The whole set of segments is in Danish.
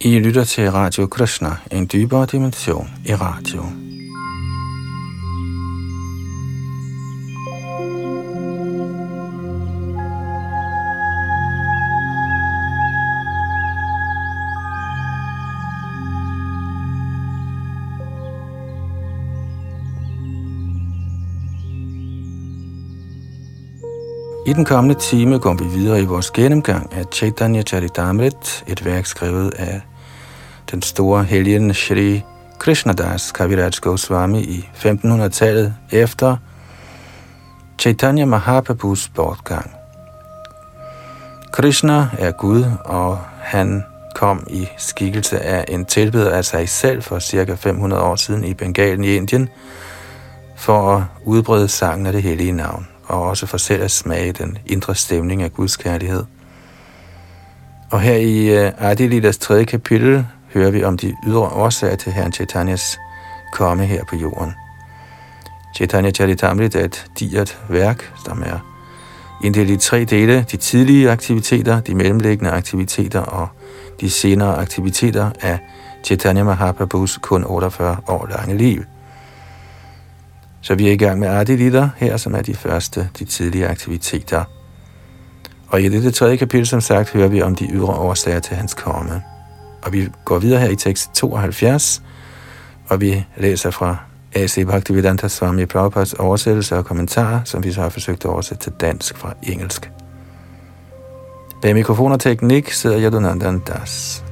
I lytter til Radio Krishna, en dybere dimension i radio. I den kommende time går vi videre i vores gennemgang af Chaitanya Charitamrit, et værk skrevet af den store helgen Shri Krishnadas Kaviraj Goswami i 1500-tallet efter Chaitanya Mahaprabhus bortgang. Krishna er Gud, og han kom i skikkelse af en tilbeder af sig selv for cirka 500 år siden i Bengalen i Indien, for at udbrede sangen af det hellige navn og også for selv at smage den indre stemning af Guds kærlighed. Og her i øh, Adilidas tredje kapitel hører vi om de ydre årsager til Herren Chaitanyas komme her på jorden. Chaitanya Charitamrit er et diert værk, som er inddelt i tre dele. De tidlige aktiviteter, de mellemliggende aktiviteter og de senere aktiviteter af Chaitanya Mahaprabhus kun 48 år lange liv – så vi er i gang med Adilita her, som er de første, de tidlige aktiviteter. Og i dette tredje kapitel, som sagt, hører vi om de ydre årsager til hans komme. Og vi går videre her i tekst 72, og vi læser fra A.C. Bhaktivedanta Swami Prabhupads oversættelse og kommentarer, som vi så har forsøgt at oversætte til dansk fra engelsk. Bag mikrofon og teknik sidder Yadunandan Das.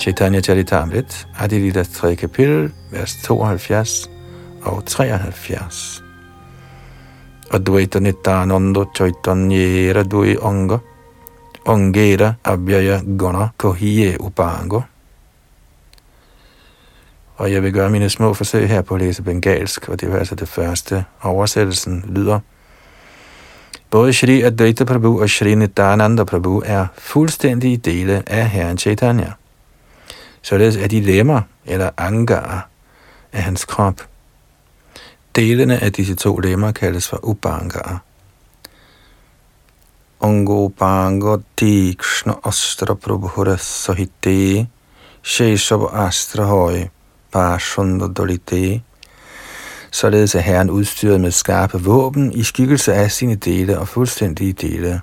Chaitanya Charitamrit, Adilidas 3. kapitel, vers 72 og 73. Advaita Nityananda Chaitanya Radui Anga Ongera Abhyaya Guna Kohiye Upango og jeg vil gøre mine små forsøg her på at læse bengalsk, og det er altså det første. Oversættelsen lyder, Både Shri Advaita Prabhu og Shri Nityananda Prabhu er fuldstændige dele af Herren Chaitanya. Således er de lemmer eller angar af hans krop. Delene af disse to lemmer kaldes for ubangar. Ongo bango dikshna astra prabhura sahite sheshav astra høj pashunda dolite Således er Herren udstyret med skarpe våben i skikkelse af sine dele og fuldstændige dele.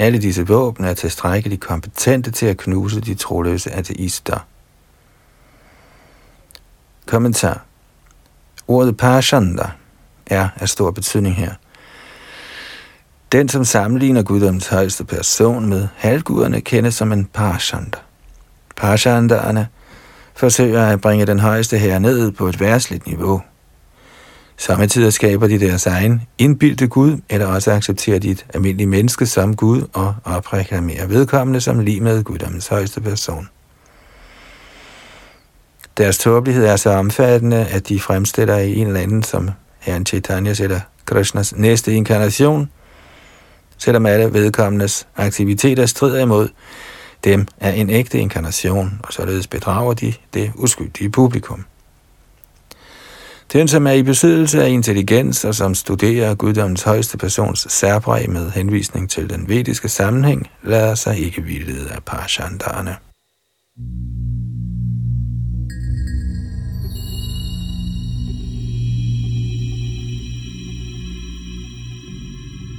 Alle disse våben er tilstrækkeligt kompetente til at knuse de troløse ateister. Kommentar. Ordet parashanda er af stor betydning her. Den, som sammenligner guddoms højeste person med halvguderne, kendes som en parashanda. Parashandaerne forsøger at bringe den højeste her ned på et værtsligt niveau – Samtidig skaber de deres egen indbildte Gud, eller også accepterer de et almindeligt menneske som Gud og opreklamerer vedkommende som lige med guddommens højeste person. Deres tåbelighed er så omfattende, at de fremstiller i en eller anden som Herren Chaitanyas eller Krishnas næste inkarnation, selvom alle vedkommendes aktiviteter strider imod dem er en ægte inkarnation, og således bedrager de det uskyldige publikum. Den, som er i besiddelse af intelligens og som studerer guddommens højeste persons særpræg med henvisning til den vediske sammenhæng, lader sig ikke vildlede af parashandarne.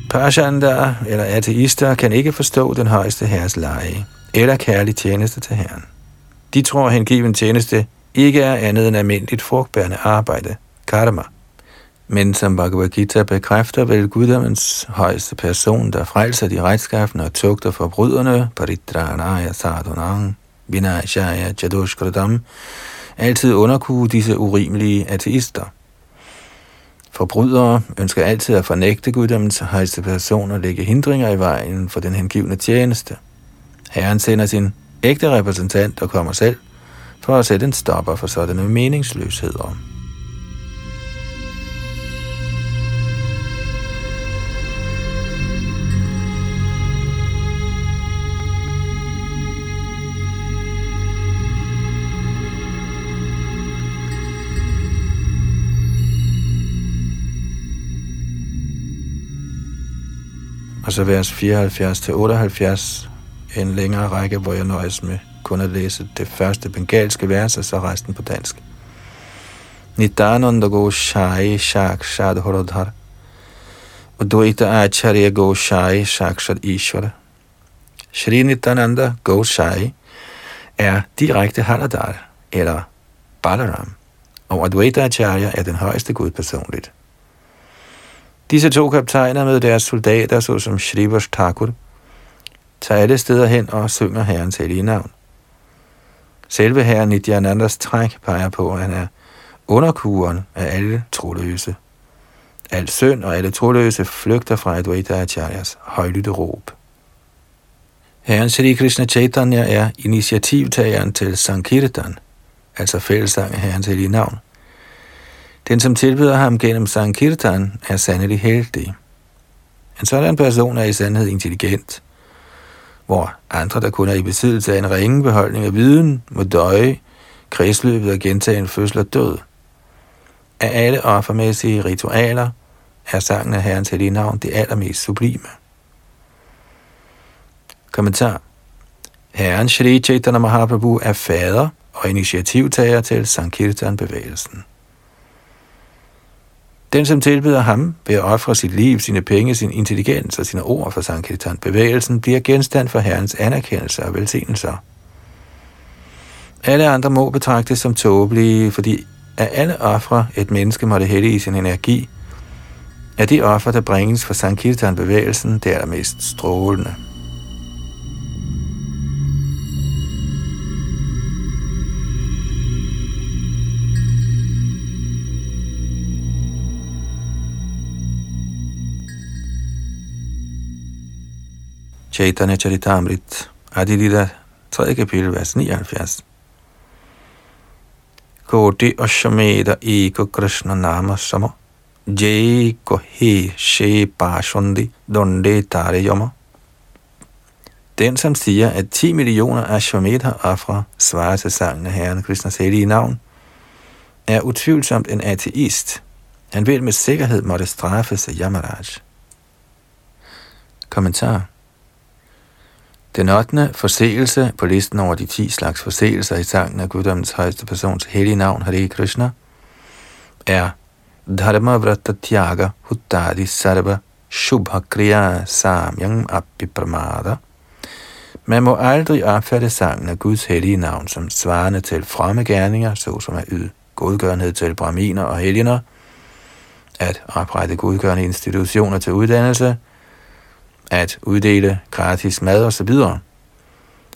Parashandar eller ateister kan ikke forstå den højeste herres leje eller kærlig tjeneste til herren. De tror, hengiven tjeneste ikke er andet end almindeligt frugtbærende arbejde, karma. Men som Bhagavad Gita bekræfter, vil guddommens højeste person, der frelser de retskaffende og tugter forbryderne, paritranaya sadhunang, vinashaya jadushkradam, altid underkue disse urimelige ateister. Forbrydere ønsker altid at fornægte guddommens højeste person og lægge hindringer i vejen for den hengivne tjeneste. Herren sender sin ægte repræsentant og kommer selv for at sætte en stopper for sådanne meningsløsheder. Og så vers 74-78, en længere række, hvor jeg nøjes med kun at læse det første bengalske vers, og så resten på dansk. Nitananda Goshai Shakshad Horodhar Udvaita Acharya Goshai Shakshad Ishvara Shri Nityananda Goshai er direkte Haradar eller Balaram, og Advaita Acharya er den højeste Gud personligt. Disse to kaptajner med deres soldater, såsom Shrivas Thakur, tager alle steder hen og synger Herrens hellige navn. Selve herren Nityanandas træk peger på, at han er underkuren af alle troløse. Al synd og alle troløse flygter fra Advaita Acharyas højlytte råb. Herren Sri Krishna Chaitanya er initiativtageren til Sankirtan, altså fællesang af Herrens hellige navn. Den, som tilbyder ham gennem Sankirtan, er sandelig heldig. En sådan person er i sandhed intelligent, hvor andre, der kun er i besiddelse af en ringe beholdning af viden, må døje kredsløbet og gentage en fødsel og død. Af alle offermæssige ritualer er sangen af Herrens hellige navn det allermest sublime. Kommentar Herren Shri Chaitanya Mahaprabhu er fader og initiativtager til Sankirtan-bevægelsen. Den, som tilbyder ham ved at ofre sit liv, sine penge, sin intelligens og sine ord for Sankirtan-bevægelsen, bliver genstand for Herrens anerkendelse og velsignelser. Alle andre må betragtes som tåbelige, fordi af alle ofre, et menneske måtte hælde i sin energi, er det offer, der bringes for Sankirtan-bevægelsen, det er mest strålende. Chaitanya Charitamrit, Adilita, 3. kapitel, vers 79. Koti Ashameda Eko Krishna Nama Sama, Jai Kohe She Pashundi Donde Tare Yama. Den, som siger, at 10 millioner Ashwamedha ofre svarer til sangen af Herren Krishnas hellige navn, er utvivlsomt en ateist. Han vil med sikkerhed måtte straffes af Yamaraj. Kommentar den 8. forseelse på listen over de 10 slags forseelser i sangen af guddommens højeste persons hellige navn, Hare Krishna, er Dharma Vrata Tyaga Huttadi Sarva Shubha Kriya Samyang Pramada. Man må aldrig opfatte sangen af Guds hellige navn som svarende til fromme gerninger, såsom at yde godgørenhed til braminer og helgener, at oprette godgørende institutioner til uddannelse – at uddele gratis mad osv.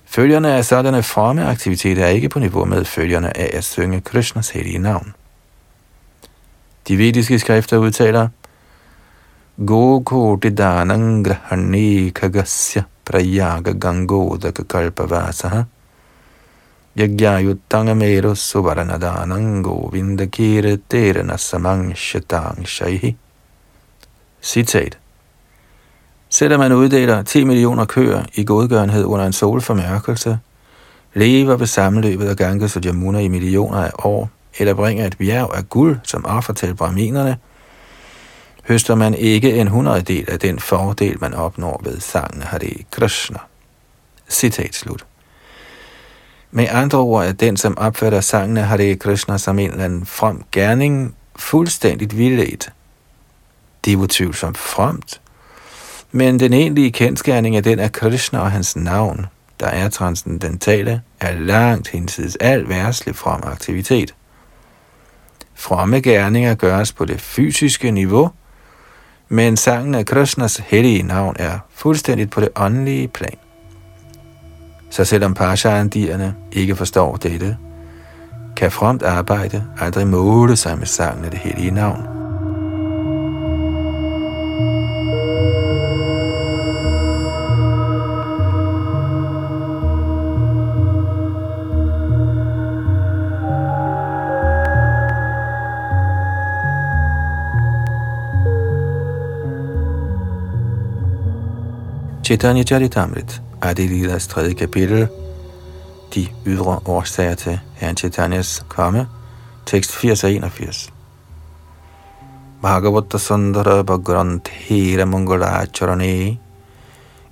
Følgerne af sådanne fromme aktiviteter er ikke på niveau med følgerne af at synge Krishnas hellige navn. De vediske skrifter udtaler, Gokoti didanang grahani kagasya prayaga gangodaka kalpavasaha Yagyayuttanga mero suvaranadanang govindakire terana shatang shaihi. Citat. Selvom man uddeler 10 millioner køer i godgørenhed under en solformørkelse, lever ved sammenløbet af Ganges og Jamuna i millioner af år, eller bringer et bjerg af guld som offer til braminerne, høster man ikke en hundreddel af den fordel, man opnår ved sangen Hare Krishna. Citat slut. Med andre ord er den, som opfatter sangene Hare Krishna som en eller anden from gerning, fuldstændigt vildledt. Det er utvivlsomt fromt, men den egentlige kendskærning af den af Krishna og hans navn, der er transcendentale, er langt hinsides al værtslig from aktivitet. Fromme gerninger gøres på det fysiske niveau, men sangen af Krishnas hellige navn er fuldstændigt på det åndelige plan. Så selvom Pashayandierne ikke forstår dette, kan fromt arbejde aldrig måle sig med sangen af det hellige navn. Chaitanya Charitamrit, Adi Lilas tredje kapitel, de ydre årsager til Herren Chaitanyas komme, tekst 80 og 81. Bhagavata Sundara Bhagranthira Mangala Charane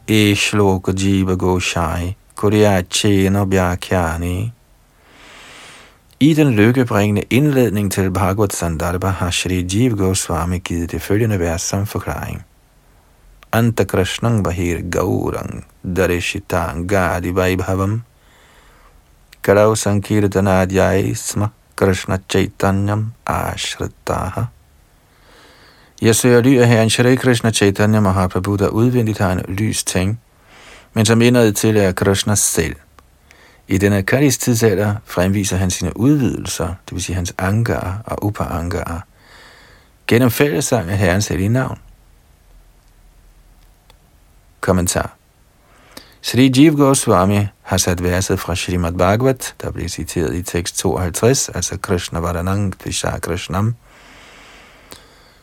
e shloka jiva goshai kuriachena bhyakyani. I den lykkebringende indledning til Bhagavad Sandarbha har Shri Jiva Goswami givet det følgende vers som forklaring. Antakrishnang bahir gaurang darishitang gadi vaibhavam Karau sankirtanadhyai sma Krishna Chaitanyam Ashritaha. Jeg søger ly af Herren Shri Krishna Chaitanya Mahaprabhu, der udvendigt har en lys ting, men som indad til er Krishna selv. I denne Kalis tidsalder fremviser han sine udvidelser, det vil sige hans angar og upa-angar, gennem fællesang af Herrens hellige navn. Kommentar Sri Jiv Goswami har sat verset fra Srimad Bhagavat, der bliver citeret i tekst 52, altså Krishna Varanang Visha Krishnam,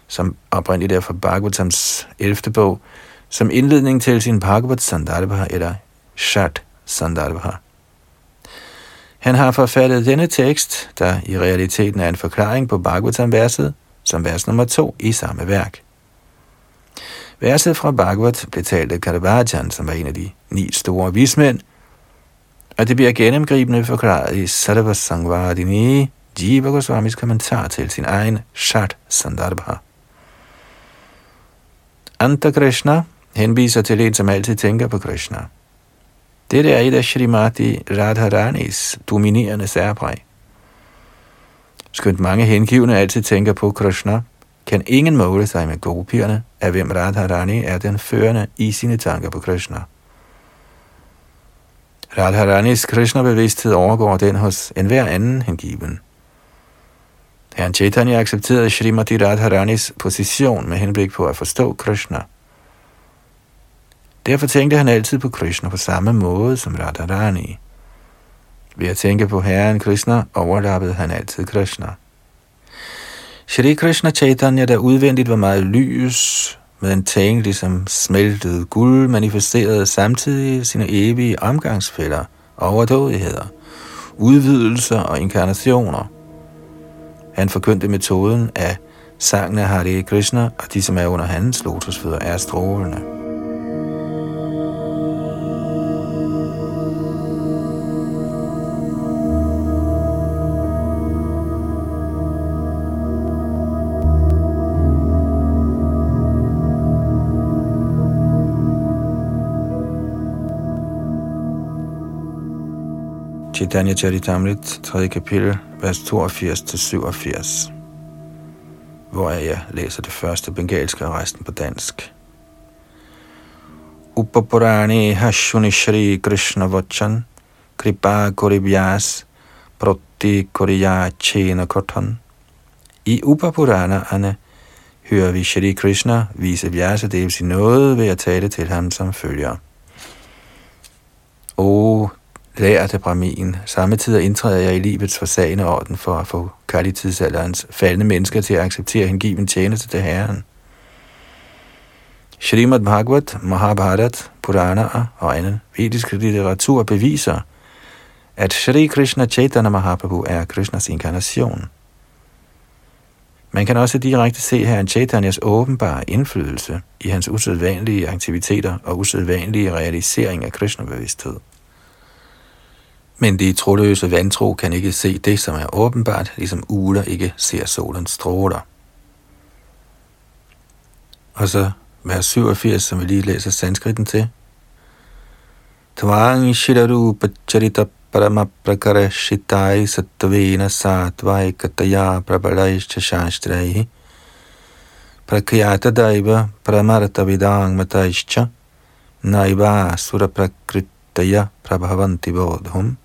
som oprindeligt er fra Bhagavatams 11. bog, som indledning til sin Bhagavat Sandarbha eller Shat Sandarbha. Han har forfattet denne tekst, der i realiteten er en forklaring på Bhagavatam-verset, som vers nummer 2 i samme værk. Verset fra Bhagavat blev talt af Karavajan, som var en af de ni store vismænd, og det bliver gennemgribende forklaret i Sarva Sangvardini, Jiva Goswamis kommentar til sin egen Shat Sandarbha. Anta Krishna henviser til en, som altid tænker på Krishna. Dette er et af Srimati Radharanis dominerende særpræg. Skønt mange hengivne altid tænker på Krishna, kan ingen måle sig med gopierne, af hvem Radharani er den førende i sine tanker på Krishna. Radharanis Krishna-bevidsthed overgår den hos enhver anden hengiven. Herren Chaitanya accepterede Srimati Radharanis position med henblik på at forstå Krishna. Derfor tænkte han altid på Krishna på samme måde som Radharani. Ved at tænke på Herren Krishna overlappede han altid Krishna. Shri Krishna Chaitanya, der udvendigt var meget lys, med en tænk ligesom smeltet guld, manifesterede samtidig sine evige omgangsfælder, overdådigheder, udvidelser og inkarnationer. Han forkyndte metoden af sangen af Hare Krishna, og de, som er under hans lotusfødder, er strålende. Chaitanya Charitamrit, 3. kapitel, vers 82-87, hvor jeg læser det første bengalske og resten på dansk. Upapurani Hashuni Shri Krishna Vachan Kripa Kuribhyas, Prati Kuriya Chena Kortan. I Upapuranaerne hører vi Shri Krishna vise Vyasadevs i noget ved at tale til ham som følger. O lærte Brahmin. Samtidig indtræder jeg i livets forsagende orden for at få kalitidsalderens faldende mennesker til at acceptere hengiven tjeneste til Herren. Srimad Bhagavat, Mahabharat, Purana og anden vedisk litteratur beviser, at Shri Krishna Chaitanya Mahaprabhu er Krishnas inkarnation. Man kan også direkte se her en Chaitanyas åbenbare indflydelse i hans usædvanlige aktiviteter og usædvanlige realisering af Krishna-bevidsthed. Men de troløse vantro kan ikke se det, som er åbenbart, ligesom uler ikke ser solens stråler. Og så vers 87, som vi lige læser sanskritten til. Tvang shidaru pacharita parama prakara shitai sattvena satvai kataya prabalai shastraihi prakyata daiva pramarta vidang mataischa naiva sura prakritaya prabhavanti bodhum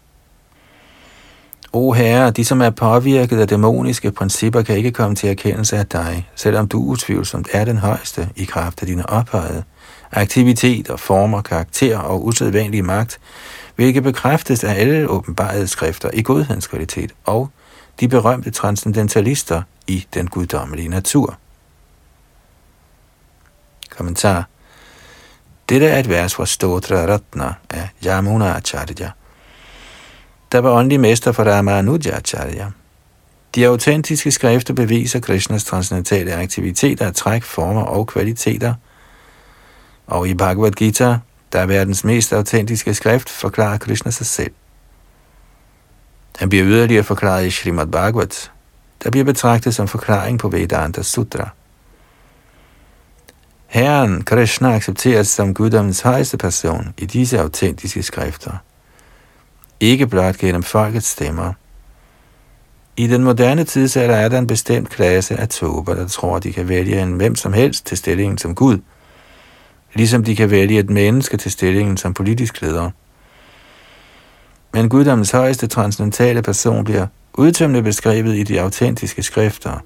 O Herre, de som er påvirket af dæmoniske principper, kan ikke komme til erkendelse af dig, selvom du utvivlsomt er den højeste i kraft af dine ophøjede aktiviteter, former, karakter og usædvanlig magt, hvilket bekræftes af alle åbenbarede skrifter i godhedens kvalitet og de berømte transcendentalister i den guddommelige natur. Kommentar Dette er et vers fra Stotra Ratna af Yamuna Acharya – der var åndelig mester for Ramanujacharya. De autentiske skrifter beviser Krishnas transcendentale aktiviteter, træk, former og kvaliteter. Og i Bhagavad Gita der er verdens mest autentiske skrift, forklarer Krishna sig selv. Han bliver yderligere forklaret i Srimad Bhagavat, der bliver betragtet som forklaring på Vedanta Sutra. Herren Krishna accepteres som guddommens højeste person i disse autentiske skrifter. Ikke blot gennem folkets stemmer. I den moderne tidsalder er der en bestemt klasse af tober, der tror, at de kan vælge en hvem som helst til stillingen som Gud, ligesom de kan vælge et menneske til stillingen som politisk leder. Men guddommens højeste transcendentale person bliver udtømmende beskrevet i de autentiske skrifter.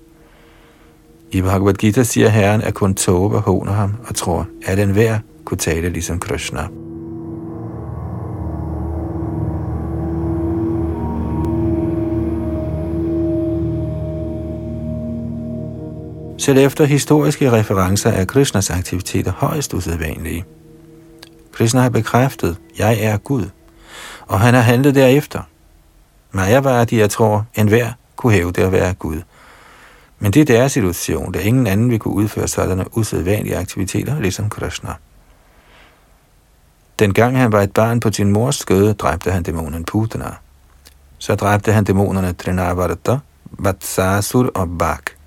I Bhagavad Gita siger Herren, at kun tåber håner ham og tror, at enhver kunne tale ligesom Krishna. Selv efter historiske referencer er Krishnas aktiviteter højst usædvanlige. Krishna har bekræftet, jeg er Gud, og han har handlet derefter. de, jeg tror, enhver kunne hæve det at være Gud. Men det er deres illusion, da ingen anden vil kunne udføre sådanne usædvanlige aktiviteter, ligesom Krishna. Den gang han var et barn på sin mors skøde, dræbte han dæmonen Putana. Så dræbte han dæmonerne Trinavarta, Vatsasur og Bak.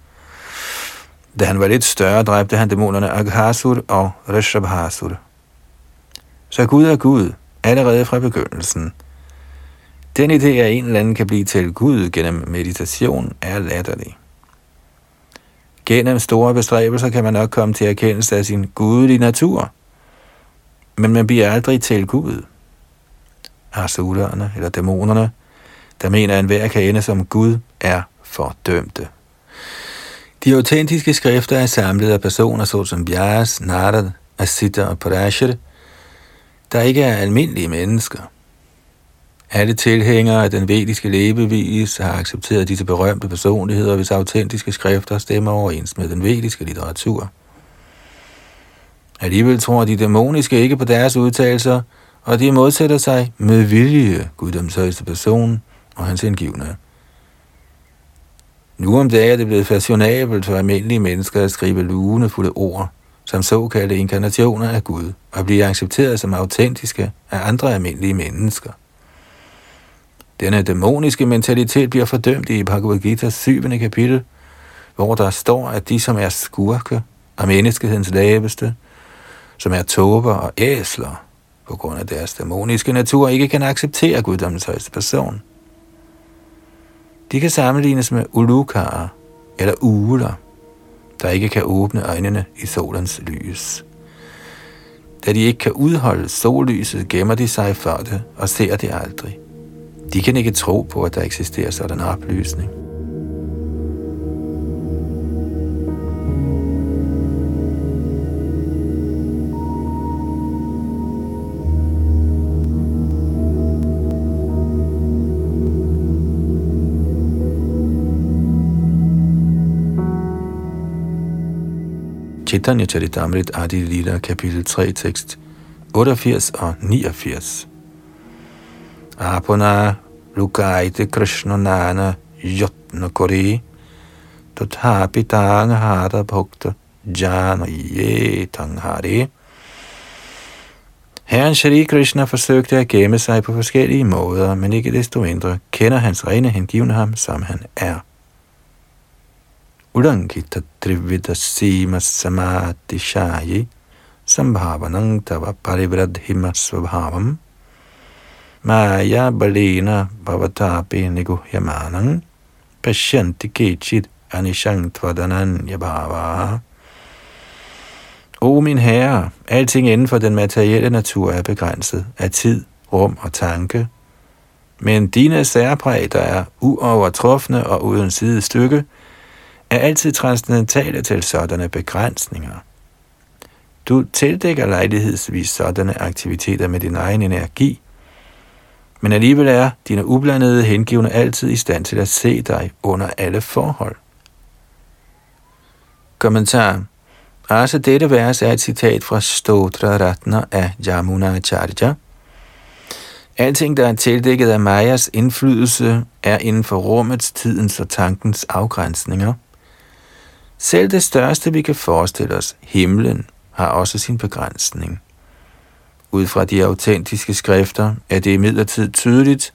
Da han var lidt større, dræbte han dæmonerne Aghasur og Rishabhasur. Så Gud er Gud, allerede fra begyndelsen. Den idé, at en eller anden kan blive til Gud gennem meditation, er latterlig. Gennem store bestræbelser kan man nok komme til erkendelse af sin gudelige natur, men man bliver aldrig til Gud. Asurerne eller dæmonerne, der mener, at enhver kan ende som Gud, er fordømte. De autentiske skrifter er samlet af personer såsom Vyas, Narad, Asita og Parashar, der ikke er almindelige mennesker. Alle tilhængere af den vediske levevis har accepteret disse berømte personligheder, hvis autentiske skrifter stemmer overens med den vediske litteratur. Alligevel tror de dæmoniske ikke på deres udtalelser, og de modsætter sig med vilje Guddoms højeste person og hans indgivende. Nu om dagen er det blevet fashionabelt for almindelige mennesker at skrive lunefulde ord, som såkaldte inkarnationer af Gud, og blive accepteret som autentiske af andre almindelige mennesker. Denne dæmoniske mentalitet bliver fordømt i Bhagavad Gita's 7. kapitel, hvor der står, at de, som er skurke og menneskehedens laveste, som er tober og æsler, på grund af deres dæmoniske natur, ikke kan acceptere guddommens højeste person. De kan sammenlignes med ulukarer eller uler, der ikke kan åbne øjnene i solens lys. Da de ikke kan udholde sollyset, gemmer de sig for det og ser det aldrig. De kan ikke tro på, at der eksisterer sådan en oplysning. Chaitanya Charitamrit Adi Lila, kapitel 3, tekst 88 og 89. Apuna lukaite Krishna nana yotna kori tathapi tang hara bhokta jana ye hari. Herren Shri Krishna forsøgte at gemme sig på forskellige måder, men ikke desto mindre kender hans rene hengivne ham, som han er. Ulankita trivida sima samadhi shayi tava parivradhima svabhavam maya balena bhavatapi niguhyamanam pashyanti kechit anishang tvadananya bhava. O min herre, alting inden for den materielle natur er begrænset af tid, rum og tanke, men dine særpræg, der er uovertrufne og uden sidestykke, er altid transcendentale til sådanne begrænsninger. Du tildækker lejlighedsvis sådanne aktiviteter med din egen energi, men alligevel er dine ublandede hengivne altid i stand til at se dig under alle forhold. Kommentar. Altså dette vers er et citat fra Stotra Ratna af Jamuna Acharya. Alting, der er tildækket af Majas indflydelse, er inden for rummets, tidens og tankens afgrænsninger – selv det største, vi kan forestille os, himlen, har også sin begrænsning. Ud fra de autentiske skrifter er det imidlertid tydeligt,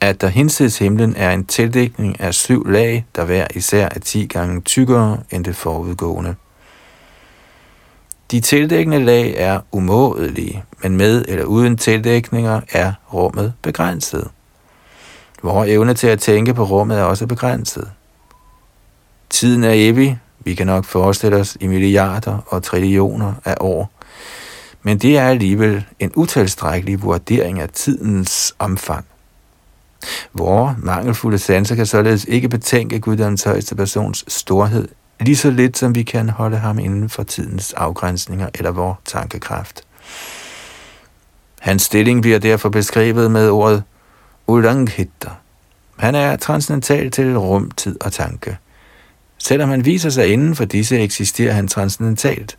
at der hinsides himlen er en tildækning af syv lag, der hver især er ti gange tykkere end det forudgående. De tildækkende lag er umådelige, men med eller uden tildækninger er rummet begrænset. Vores evne til at tænke på rummet er også begrænset. Tiden er evig, vi kan nok forestille os i milliarder og trillioner af år, men det er alligevel en utilstrækkelig vurdering af tidens omfang. Vore mangelfulde sanser kan således ikke betænke Guddoms højeste persons storhed, lige så lidt som vi kan holde ham inden for tidens afgrænsninger eller vores tankekraft. Hans stilling bliver derfor beskrevet med ordet Ulanghitta. Han er transcendental til rum, tid og tanke. Selvom han viser sig inden for disse, eksisterer han transcendentalt.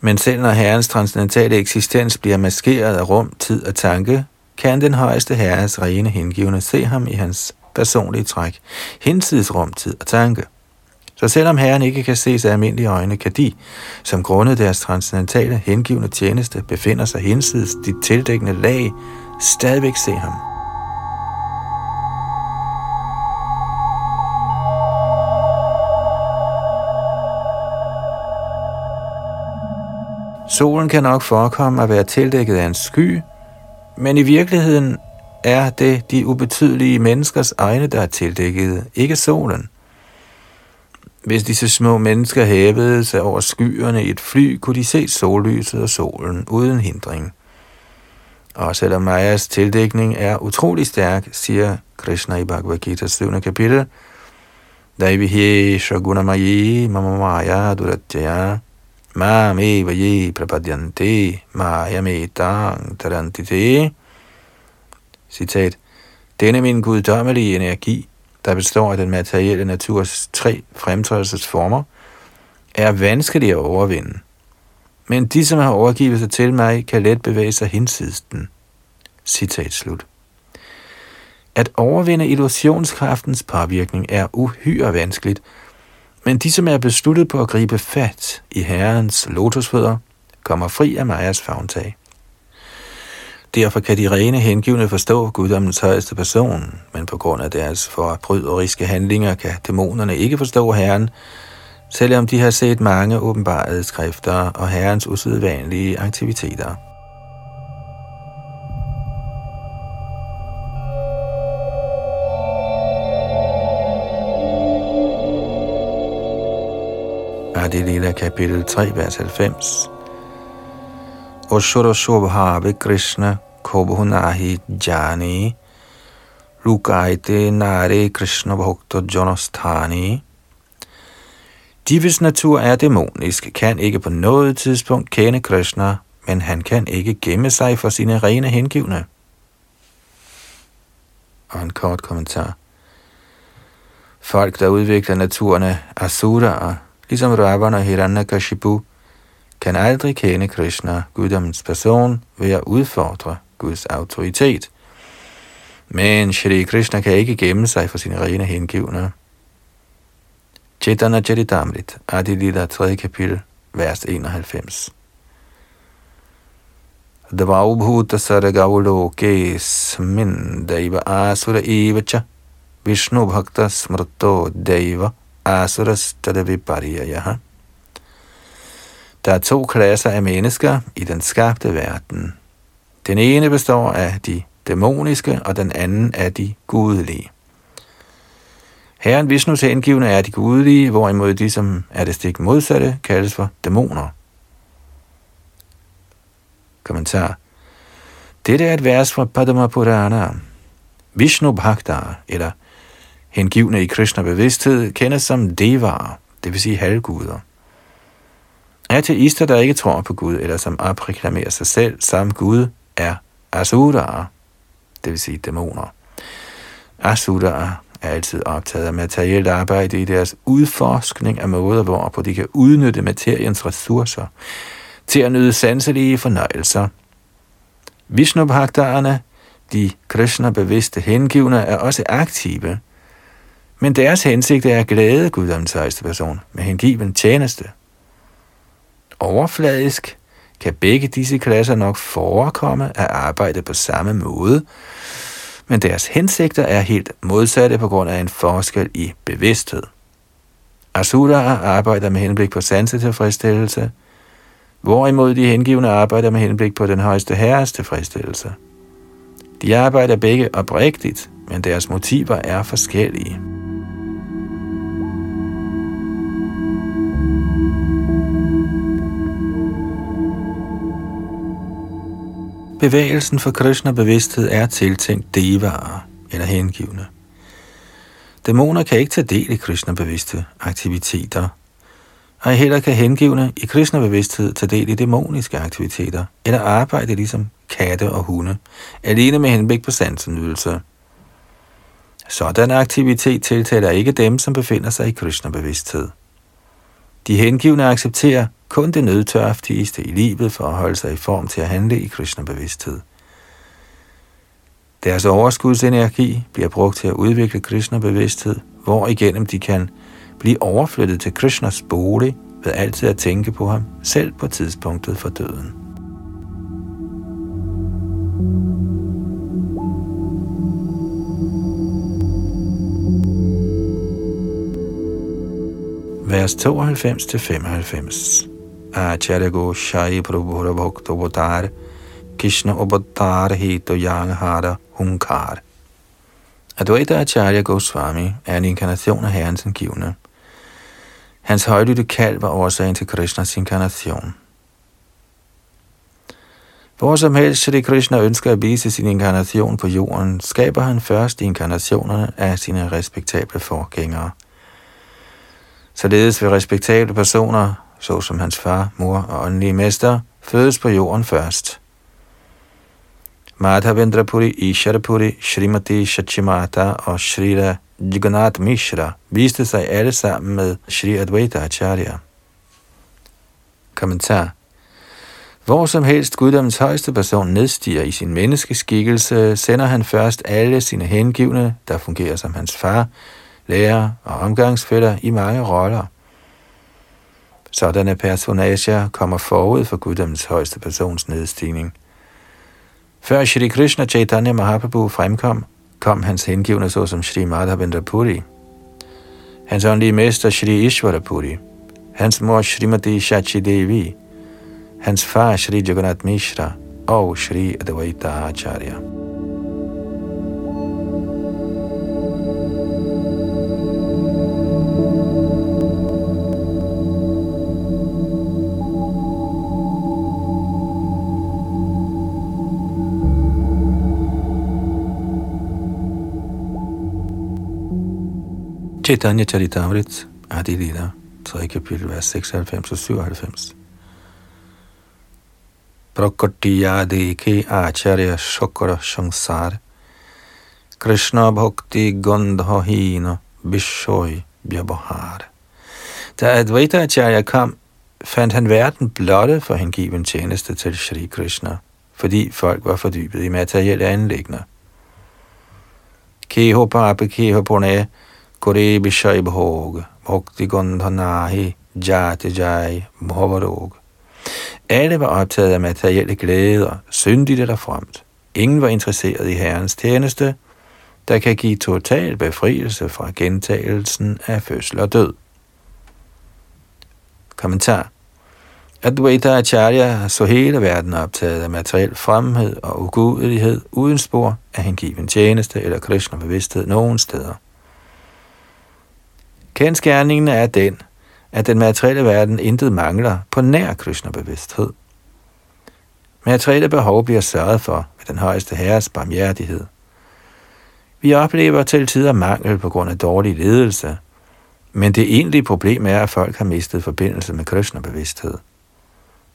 Men selv når Herrens transcendentale eksistens bliver maskeret af rum, tid og tanke, kan den højeste herres rene hengivne se ham i hans personlige træk, hinsides rum, tid og tanke. Så selvom Herren ikke kan ses af almindelige øjne, kan de, som grundet deres transcendentale hengivne tjeneste, befinder sig hinsides de tildækkende lag, stadigvæk se ham. Solen kan nok forekomme at være tildækket af en sky, men i virkeligheden er det de ubetydelige menneskers egne, der er tildækket, ikke solen. Hvis disse små mennesker hævede sig over skyerne i et fly, kunne de se sollyset og solen uden hindring. Og selvom Majas tildækning er utrolig stærk, siger Krishna i Bhagavad Gita 7. kapitel, Daivihe Shagunamayi Mamamaya Duratjaya Mam eva ye prapadyante mayam tarantite. Citat. Denne min guddommelige energi, der består af den materielle naturs tre fremtrædelsesformer, er vanskelig at overvinde. Men de, som har overgivet sig til mig, kan let bevæge sig hinsides den. Citat slut. At overvinde illusionskraftens påvirkning er uhyre vanskeligt, men de, som er besluttet på at gribe fat i Herrens lotusfødder, kommer fri af Majas fagntag. Derfor kan de rene hengivne forstå guddommens højeste person, men på grund af deres forbryderiske handlinger kan dæmonerne ikke forstå Herren, selvom de har set mange åbenbarede skrifter og Herrens usædvanlige aktiviteter. Adi Lila kapitel 3, vers 90. Oshura Shobhave Krishna Kobhunahi Jani Lukaite Nare Krishna Bhakta Janasthani De, hvis natur er dæmonisk, kan ikke på noget tidspunkt kende Krishna, men han kan ikke gemme sig for sine rene hengivne. Og en kort kommentar. Folk, der udvikler naturerne asuraer, ligesom Ravana og Hiranyakashipu, kan aldrig kende Krishna, guddommens person, ved at udfordre Guds autoritet. Men Shri Krishna kan ikke gemme sig for sine rene hengivne. Chaitanya Charitamrit, Adilita 3. kapitel, vers 91. Dvaubhuta sargauloke smin daiva asura evacha Vishnu bhakta smrto daiva asuras tadavipariyaya. Der er to klasser af mennesker i den skabte verden. Den ene består af de dæmoniske, og den anden af de gudelige. Herren Vishnus hengivne er de gudelige, hvorimod de, som er det stik modsatte, kaldes for dæmoner. Kommentar. Dette er et vers fra Padma Purana. Vishnu Bhakta, eller hengivne i Krishna bevidsthed, kendes som devarer, det vil sige halvguder. Ateister, der ikke tror på Gud, eller som opreklamerer sig selv som Gud, er asuraer, det vil sige dæmoner. Asuraer er altid optaget af materielt arbejde i deres udforskning af måder, hvorpå de kan udnytte materiens ressourcer til at nyde sanselige fornøjelser. vishnu de Krishna-bevidste hengivne, er også aktive, men deres hensigt er at glæde Guddoms højeste person med hengiven tjeneste. Overfladisk kan begge disse klasser nok forekomme at arbejde på samme måde, men deres hensigter er helt modsatte på grund af en forskel i bevidsthed. Asura arbejder med henblik på sansetilfredsstillelse, hvorimod de hengivne arbejder med henblik på den højeste herres tilfredsstillelse. De arbejder begge oprigtigt, men deres motiver er forskellige. Bevægelsen for Krishna-bevidsthed er tiltænkt devarer eller hengivne. Dæmoner kan ikke tage del i Krishna-bevidste aktiviteter, og heller kan hengivne i Krishna-bevidsthed tage del i dæmoniske aktiviteter, eller arbejde ligesom katte og hunde, alene med henblik på sansenydelse. Sådan aktivitet tiltaler ikke dem, som befinder sig i Krishna-bevidsthed. De hengivne accepterer kun det nødtørftigste i livet for at holde sig i form til at handle i Krishna-bevidsthed. Deres overskudsenergi bliver brugt til at udvikle Krishna-bevidsthed, hvor igennem de kan blive overflyttet til Krishnas bolig ved altid at tænke på ham, selv på tidspunktet for døden. Vers 92-95 Acharya Goshai Prabhura Bhakta Bhatar Krishna Obhatar Hito Yang Hara Hunkar Advaita Acharya Goswami er en inkarnation af Herrens indgivende. Hans højlytte kald var årsagen til Krishnas inkarnation. Hvor som helst Shri Krishna ønsker at vise sin inkarnation på jorden, skaber han først inkarnationerne af sine respektable forgængere. Således vil respektable personer, såsom hans far, mor og åndelige mester, fødes på jorden først. Madhavendrapuri, Isharapuri, Srimati Shachimata og Shrira Jagannath Mishra viste sig alle sammen med Shri Advaita Acharya. Kommentar hvor som helst guddommens højeste person nedstiger i sin menneskeskikkelse, sender han først alle sine hengivne, der fungerer som hans far, lærer og omgangsfælder i mange roller. Sådanne personager kommer forud for guddommens højeste persons nedstigning. Før Shri Krishna Chaitanya Mahaprabhu fremkom, kom hans hengivne såsom Shri Madhavendra Puri, hans åndelige mester Shri Ishvara Puri, hans mor Shrimati Shachi Devi, hans far Shri Jagannath Mishra og Shri Advaita Acharya. Chaitanya Charitamrit, Adi Lila, 3. kapitel, vers 96 og 97. Prakatiyadeke acharya shokra shangsar, Krishna bhakti gandhahina bishoy vyabhar. Da Advaita Acharya kom, fandt han verden blotte for hengiven tjeneste til Shri Krishna, fordi folk var fordybet i materielle anlægner. Keho pape keho pone, Kore Bishai Bhog, Bhakti Gondhanahi, Jati Jai, Bhavarog. Alle var optaget af materielle glæder, syndigt eller fremt. Ingen var interesseret i Herrens tjeneste, der kan give total befrielse fra gentagelsen af fødsel og død. Kommentar Advaita Acharya så hele verden optaget af materiel fremhed og ugudelighed uden spor af hengiven tjeneste eller Krishna bevidsthed nogen steder. Kendskærningen er den, at den materielle verden intet mangler på nær Krishna-bevidsthed. Materielle behov bliver sørget for ved den højeste herres barmhjertighed. Vi oplever til tider mangel på grund af dårlig ledelse, men det egentlige problem er, at folk har mistet forbindelse med Krishna-bevidsthed.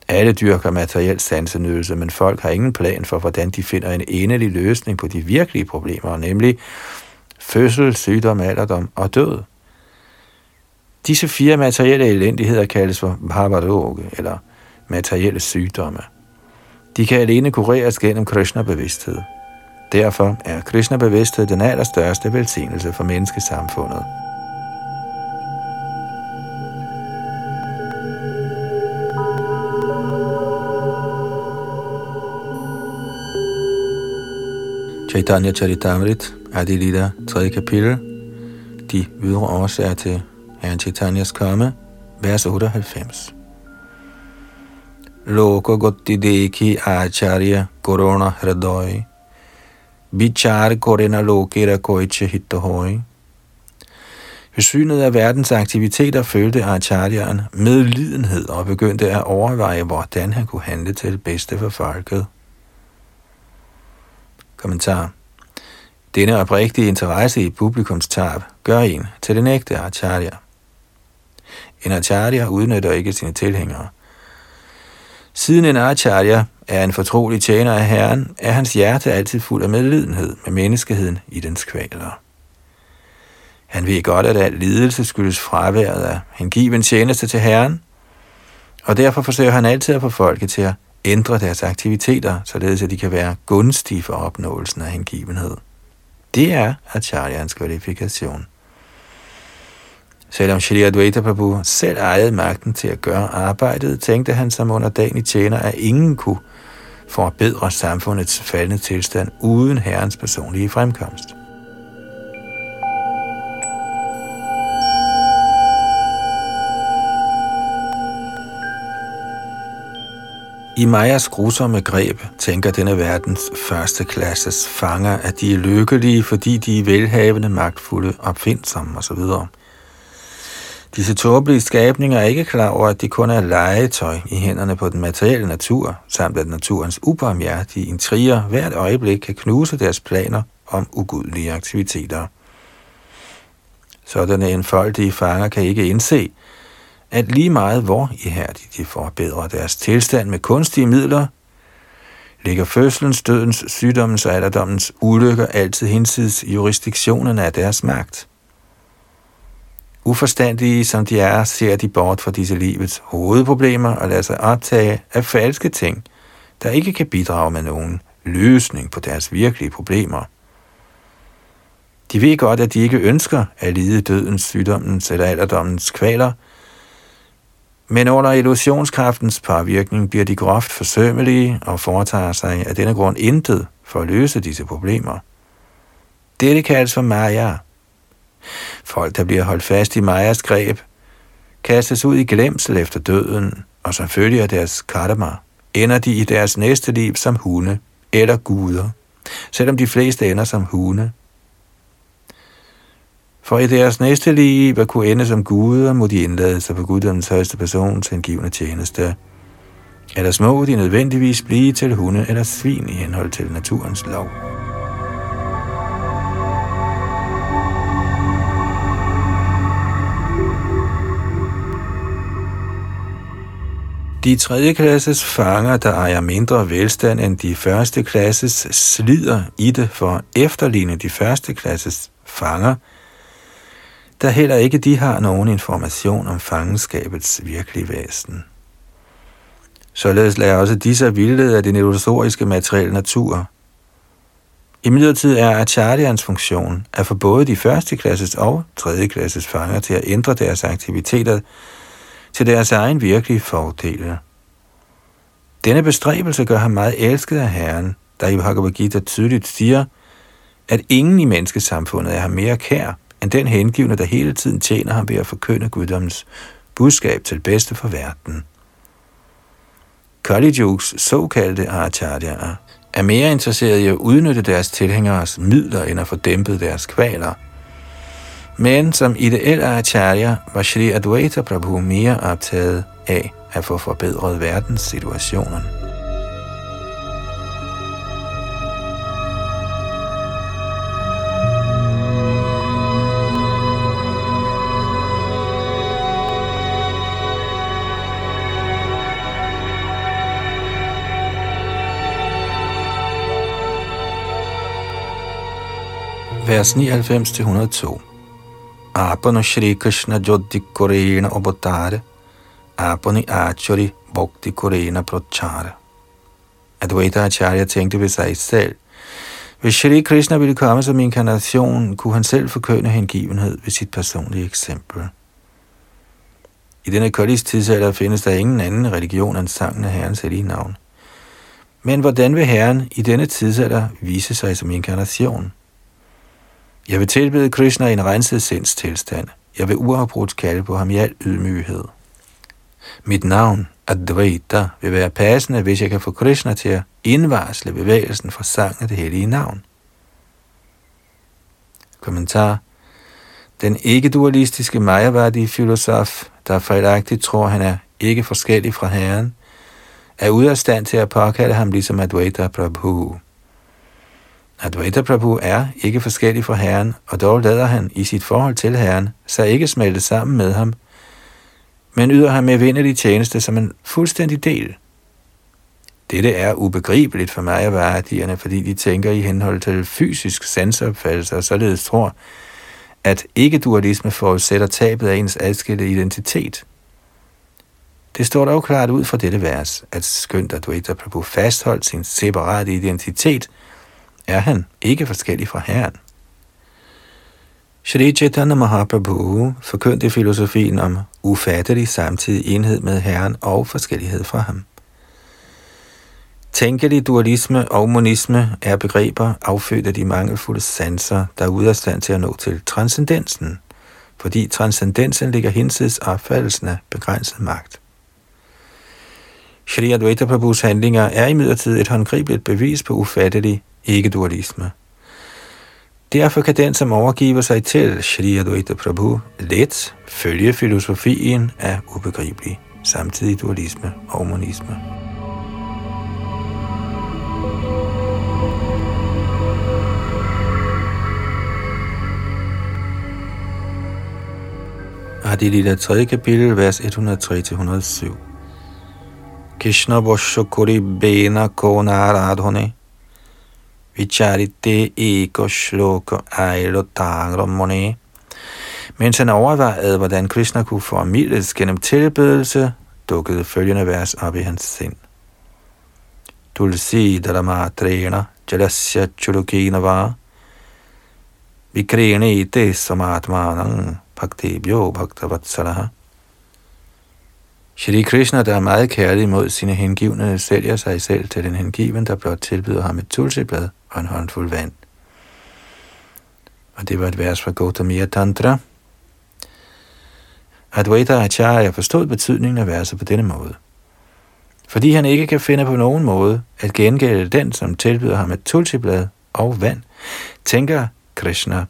Alle dyrker materiel sansenydelse, men folk har ingen plan for, hvordan de finder en enelig løsning på de virkelige problemer, nemlig fødsel, sygdom, alderdom og død. Disse fire materielle elendigheder kaldes for bhavaroga, eller materielle sygdomme. De kan alene kureres gennem Krishna-bevidsthed. Derfor er Krishna-bevidsthed den allerstørste velsignelse for menneskesamfundet. Chaitanya Charitamrit, Adilida, 3. kapitel, de ydre årsager til Herren Chaitanyas karma, vers 98. Loko gotti dekhi acharya corona hradoi, vichar korena lokera koiche hittohoi. Ved synet af verdens aktiviteter følte Acharya'en medlidenhed og begyndte at overveje, hvordan han kunne handle til det bedste for folket. Kommentar denne oprigtige interesse i publikums tab gør en til den ægte acharya. En acharya udnytter ikke sine tilhængere. Siden en acharya er en fortrolig tjener af Herren, er hans hjerte altid fuld af medlidenhed med menneskeheden i dens kvaler. Han ved godt, at al lidelse skyldes fraværet af hengiven tjeneste til Herren, og derfor forsøger han altid at få folket til at ændre deres aktiviteter, således at de kan være gunstige for opnåelsen af hengivenhed. Det er Acharyans kvalifikation. Selvom Shri Advaita Prabhu selv ejede magten til at gøre arbejdet, tænkte han som i tjener, at ingen kunne forbedre samfundets faldende tilstand uden herrens personlige fremkomst. I Majas grusomme greb tænker denne verdens første klasses fanger, at de er lykkelige, fordi de er velhavende, magtfulde, opfindsomme osv. Disse tåbelige skabninger er ikke klar over, at de kun er legetøj i hænderne på den materielle natur, samt at naturens ubarmhjertige intriger hvert øjeblik kan knuse deres planer om ugudelige aktiviteter. Sådanne enfoldige fanger kan ikke indse, at lige meget hvor ihærdigt de forbedrer deres tilstand med kunstige midler, ligger fødselens, dødens, sygdommens og alderdommens ulykker altid hinsides jurisdiktionen af deres magt. Uforstandige som de er, ser de bort fra disse livets hovedproblemer og lader sig optage af falske ting, der ikke kan bidrage med nogen løsning på deres virkelige problemer. De ved godt, at de ikke ønsker at lide dødens, sygdommens eller alderdommens kvaler – men under illusionskraftens påvirkning bliver de groft forsømmelige og foretager sig af denne grund intet for at løse disse problemer. Dette kaldes for Maya. Folk, der bliver holdt fast i Majas greb, kastes ud i glemsel efter døden, og som følger deres karma, ender de i deres næste liv som hunde eller guder, selvom de fleste ender som hunde for i deres næste liv at kunne ende som guder, må de indlade sig på guddommens højeste persons hengivende tjeneste. Ellers må de nødvendigvis blive til hunde eller svin i henhold til naturens lov. De tredje klasses fanger, der ejer mindre velstand end de første klasses, slider i det for at efterligne de første klasses fanger – da heller ikke de har nogen information om fangenskabets virkelige væsen. Således lader også disse vildlede af den illusoriske materielle natur. I midlertid er Acharyans funktion at få både de første klasses og tredje klasses fanger til at ændre deres aktiviteter til deres egen virkelige fordele. Denne bestræbelse gør ham meget elsket af Herren, der i Bhagavad Gita tydeligt siger, at ingen i menneskesamfundet er ham mere kær end den hengivne, der hele tiden tjener ham ved at forkynde guddoms budskab til bedste for verden. Kali såkaldte acharyaer er mere interesseret i at udnytte deres tilhængeres midler, end at få dæmpet deres kvaler. Men som ideel acharya var Sri Advaita Prabhu mere optaget af at få forbedret verdenssituationen. vers 99-102. Apano Shri Krishna Jodhi Korena Obotare, Apani Achari Bhakti Korena Prochara. Advaita Acharya tænkte ved sig selv, hvis Shri Krishna ville komme som inkarnation, kunne han selv forkønne hengivenhed ved sit personlige eksempel. I denne Kalis tidsalder findes der ingen anden religion end sangen af Herrens hellige navn. Men hvordan vil Herren i denne tidsalder vise sig som inkarnation? Jeg vil tilbede Krishna i en renset sindstilstand. Jeg vil uafbrudt kalde på ham i al ydmyghed. Mit navn, Advaita, vil være passende, hvis jeg kan få Krishna til at indvarsle bevægelsen fra sang af det hellige navn. Kommentar Den ikke-dualistiske Mayavadi-filosof, der fejlagtigt tror, han er ikke forskellig fra Herren, er ude af stand til at påkalde ham ligesom Advaita Prabhu. Advaita Prabhu er ikke forskellig fra Herren, og dog lader han i sit forhold til Herren sig ikke smelte sammen med ham, men yder ham med vindelig tjeneste som en fuldstændig del. Dette er ubegribeligt for mig og værdierne, fordi de tænker i henhold til fysisk sansopfattelse og således tror, at ikke-dualisme forudsætter tabet af ens adskilte identitet. Det står dog klart ud fra dette vers, at skønt at Advaita Prabhu fastholdt sin separate identitet, er han ikke forskellig fra Herren. Shri Chaitanya Mahaprabhu forkyndte filosofien om ufattelig samtidig enhed med Herren og forskellighed fra ham. Tænkelig dualisme og monisme er begreber affødt af de mangelfulde sanser, der er ude af stand til at nå til transcendensen, fordi transcendensen ligger hinsides opfattelsen af begrænset magt. Shri Advaita Prabhus handlinger er imidlertid et håndgribeligt bevis på ufattelig ikke-dualisme. Derfor kan den, som overgiver sig til Shri Advaita Prabhu, let følge filosofien af ubegribelig, samtidig dualisme og monisme. Adi Lila 3. kapitel, vers 103-107. Krishna Voshokuri Bena Konaradhone Vicharite Eko Shloka Ailo Tagramone. Mens han overvejede, hvordan Krishna kunne formidles gennem tilbedelse, dukkede følgende vers op i hans sind. Tulsi Dharmatrena Jalasya Chulukina var Vikrene ite samatmanang bhyo bhaktavatsalaha. Shri Krishna, der er meget kærlig mod sine hengivne, sælger sig selv til den hengiven, der blot tilbyder ham et tulsiblad og en håndfuld vand. Og det var et vers fra Gautamiya Tantra. Advaita Acharya forstod betydningen af verset på denne måde. Fordi han ikke kan finde på nogen måde at gengælde den, som tilbyder ham et tulsiblad og vand, tænker Krishna,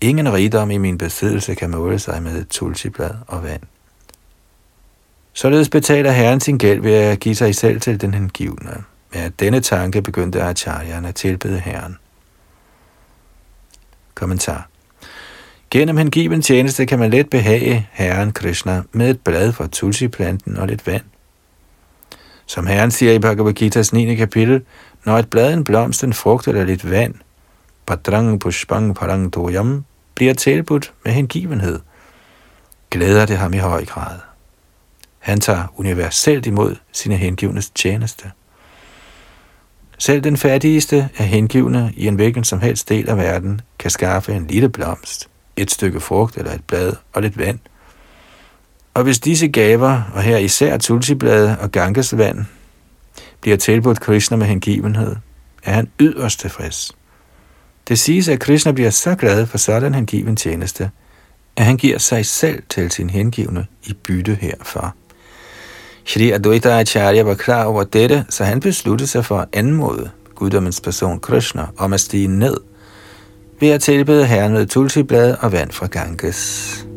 ingen rigdom i min besiddelse kan måle sig med et tulsiblad og vand. Således betaler Herren sin gæld ved at give sig selv til den hengivne. Med denne tanke begyndte Acharyan at tilbede Herren. Kommentar. Gennem hengiven tjeneste kan man let behage Herren Krishna med et blad fra tulsi-planten og lidt vand. Som Herren siger i Bhagavad Gita's 9. kapitel, når et blad, en blomst, en frugt eller lidt vand, padrang pushpang parang doyam, bliver tilbudt med hengivenhed, glæder det ham i høj grad. Han tager universelt imod sine hengivnes tjeneste. Selv den fattigste af hengivne i en hvilken som helst del af verden kan skaffe en lille blomst, et stykke frugt eller et blad og lidt vand. Og hvis disse gaver, og her især tulsiblade og gangesvand, bliver tilbudt Krishna med hengivenhed, er han yderst tilfreds. Det siges, at Krishna bliver så glad for sådan hengiven tjeneste, at han giver sig selv til sin hengivne i bytte herfor. Shri Advaita Acharya var klar over dette, så han besluttede sig for at anmode guddommens person Krishna om at stige ned ved at tilbede herren med tulsiblad og vand fra Ganges.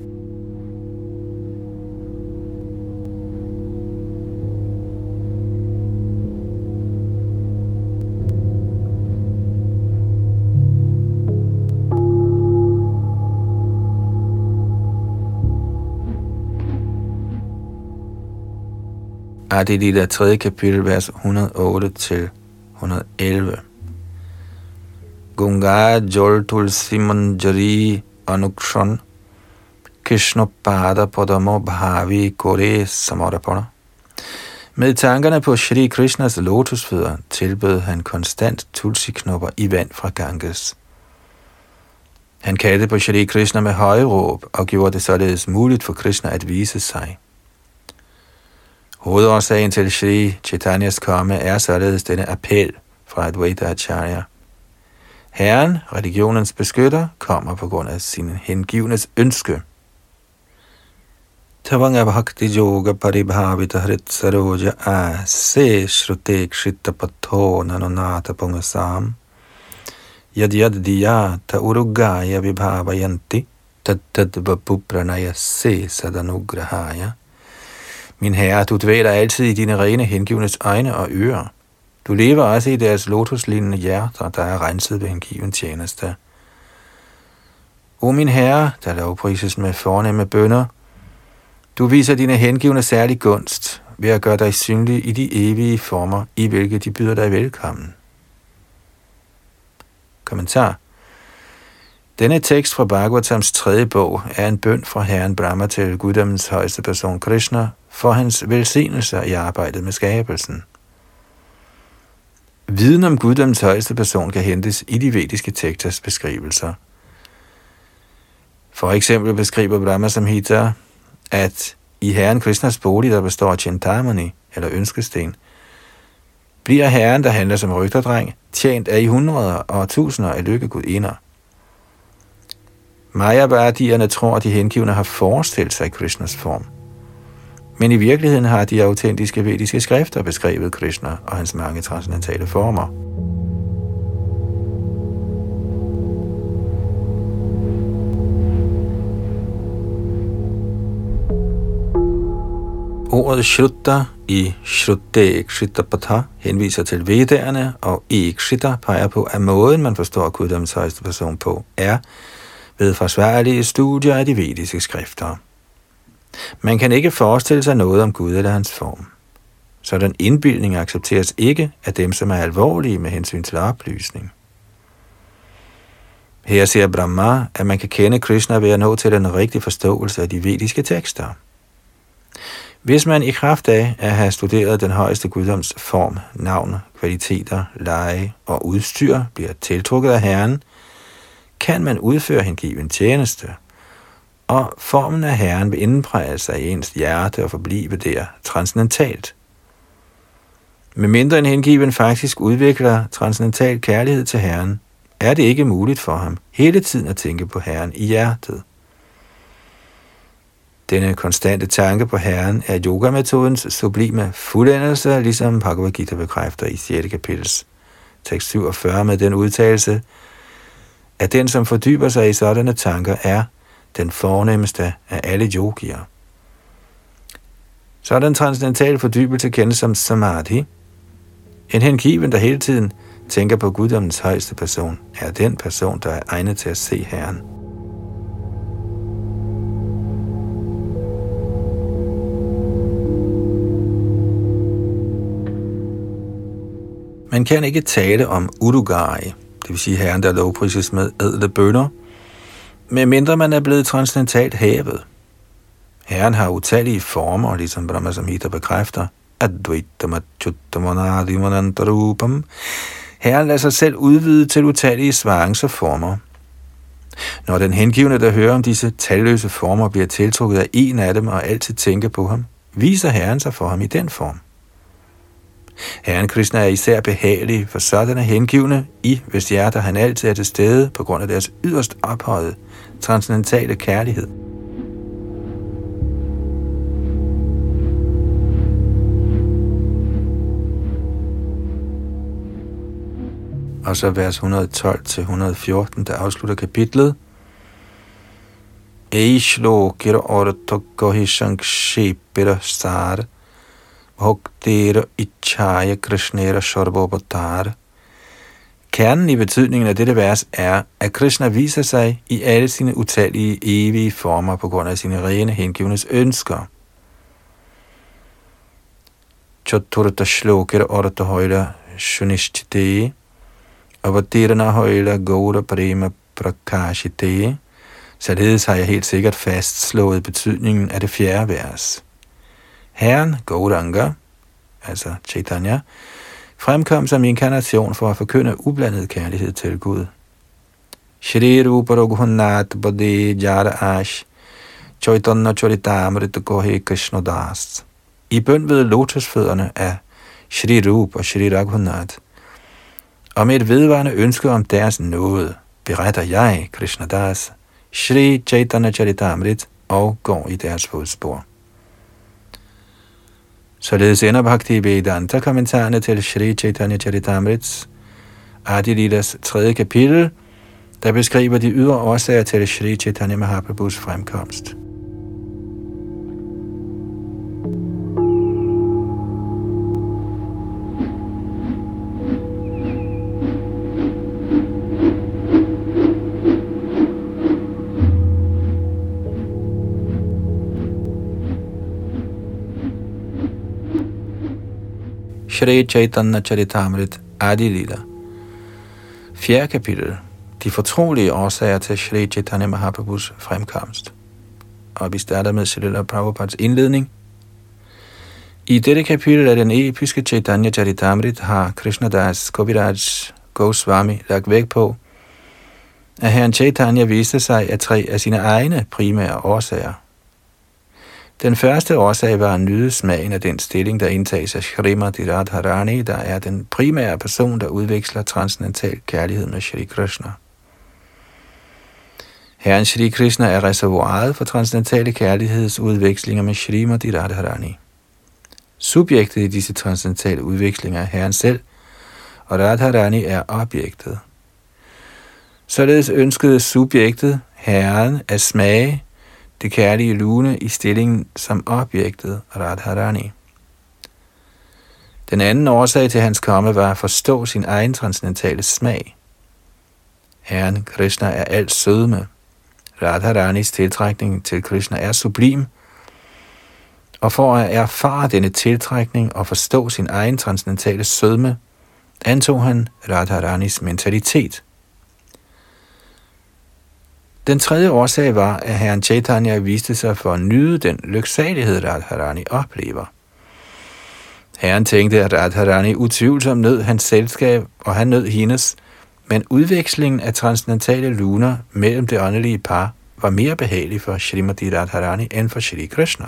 Adilita 3. kapitel, vers 108 til 111. Gunga Jol Tulsimon Jari Anukshan Krishna Pada Padamo Bhavi Kore Samarapana. Med tankerne på Shri Krishnas lotusfødder tilbød han konstant tulsi-knopper i vand fra Ganges. Han kaldte på Shri Krishna med høje råb og gjorde det således muligt for Krishna at vise sig. Hovedårsagen til Sri Chaitanyas komme er således denne appel fra Advaita Acharya. Herren, religionens beskytter, kommer på grund af sin hengivnes ønske. Tavanga bhakti yoga paribhavita hrit saroja ase shrute kshita patho nanonata pungasam yad yad diya ta urugaya vibhavayanti tad tad vapupranaya se sadanugrahaya min herre, du dvæler altid i dine rene hengivnes øjne og ører. Du lever også i deres lotuslignende hjerter, der er renset ved hengiven tjeneste. O min herre, der lovprises med fornemme bønder, du viser dine hengivne særlig gunst ved at gøre dig synlig i de evige former, i hvilke de byder dig velkommen. Kommentar denne tekst fra Bhagavatams tredje bog er en bøn fra Herren Brahma til guddommens højeste person Krishna for hans velsignelser i arbejdet med skabelsen. Viden om guddommens højeste person kan hentes i de vediske teksters beskrivelser. For eksempel beskriver Brahma Samhita, at i Herren Krishnas bolig, der består af Chintamani, eller ønskesten, bliver Herren, der handler som rygterdreng, tjent af i hundreder og tusinder af lykkegudinder. Mayavadierne tror, at de hengivne har forestillet sig Krishnas form. Men i virkeligheden har de autentiske vediske skrifter beskrevet Krishna og hans mange transcendentale former. Ordet Shruta i Shrutte Ekshitapatha henviser til Vedderne, og Ekshita peger på, at måden man forstår guddoms højeste person på, er ved forsvarlige studier af de vediske skrifter. Man kan ikke forestille sig noget om Gud eller hans form. Sådan indbildning accepteres ikke af dem, som er alvorlige med hensyn til oplysning. Her siger Brahma, at man kan kende Krishna ved at nå til den rigtige forståelse af de vediske tekster. Hvis man i kraft af at have studeret den højeste guddoms form, navn, kvaliteter, leje og udstyr bliver tiltrukket af Herren, kan man udføre hengiven tjeneste – og formen af Herren vil indpræge sig i ens hjerte og forblive der transcendentalt. Med mindre en hengiven faktisk udvikler transcendental kærlighed til Herren, er det ikke muligt for ham hele tiden at tænke på Herren i hjertet. Denne konstante tanke på Herren er yogametodens sublime fuldendelse, ligesom Bhagavad Gita bekræfter i 6. kapitels tekst 47 med den udtalelse, at den, som fordyber sig i sådanne tanker, er den fornemmeste af alle yogier. Så transcendental den transcendentale fordybelse kendt som samadhi. En hengiven, der hele tiden tænker på guddommens højeste person, er den person, der er egnet til at se Herren. Man kan ikke tale om Udugari, det vil sige herren, der lovprises med ædle bønder, med mindre man er blevet transcendentalt hævet. Herren har utallige former, ligesom Brahma Samhita bekræfter, Herren lader sig selv udvide til utallige svarings former. Når den hengivne, der hører om disse talløse former, bliver tiltrukket af en af dem og altid tænker på ham, viser Herren sig for ham i den form. Herren Krishna er især behagelig for sådanne hengivne, i hvis hjerter han altid er til stede på grund af deres yderst ophøjet transcendentale kærlighed. Og så vers 112-114, der afslutter kapitlet. Eishlokira ortokohi shankshepira sar Bhaktir ichaya krishnera sharbhobatara Kernen i betydningen af dette vers er, at Krishna viser sig i alle sine utallige evige former på grund af sine rene hengivnes ønsker. Chaturta Shloker orta højla shunishtite, avatirana højla gaura prema prakashite. Således har jeg helt sikkert fastslået betydningen af det fjerde vers. Herren Gauranga, altså Chaitanya, fremkom som inkarnation for at forkynde ublandet kærlighed til Gud. Shri Rupa Raghunath Bade Jara Ash Chaitanya Charitamrita Kohe Das. i bøn ved lotusfødderne af Shri Rup og Shri Raghunath, og med et vedvarende ønske om deres nåde, beretter jeg, Krishna Das, Shri Chaitanya Charitamrit og går i deres fodspor. Således ender Bhakti Vedanta kommentarerne til Sri Chaitanya Charitamrits Adilidas tredje kapitel, der beskriver de ydre årsager til Sri Chaitanya Mahaprabhus fremkomst. Shri Chaitanya Charitamrit Adi Lila. Fjerde kapitel. De fortrolige årsager til Shri Chaitanya Mahaprabhus fremkomst. Og vi starter med Srila Prabhupads indledning. I dette kapitel af den episke Chaitanya Charitamrit har Krishnadas Koviraj Goswami lagt vægt på, at herren Chaitanya viste sig af tre af sine egne primære årsager – den første årsag var at nyde smagen af den stilling, der indtages af Srimati Radharani, der er den primære person, der udveksler transcendental kærlighed med Shri Krishna. Herren Shri Krishna er reservoiret for transcendentale kærlighedsudvekslinger med Srimati Radharani. Subjektet i disse transcendentale udvekslinger er Herren selv, og Radharani er objektet. Således ønskede subjektet, Herren, at smage det kærlige lune i stillingen som objektet Radharani. Den anden årsag til hans komme var at forstå sin egen transcendentale smag. Herren Krishna er alt sødme. Radharanis tiltrækning til Krishna er sublim, og for at erfare denne tiltrækning og forstå sin egen transcendentale sødme, antog han Radharanis mentalitet – den tredje årsag var, at herren Chaitanya viste sig for at nyde den lyksalighed, Radharani oplever. Herren tænkte, at Radharani utvivlsomt nød hans selskab, og han nød hendes, men udvekslingen af transcendentale luner mellem det åndelige par var mere behagelig for Srimati Radharani end for Shri Krishna.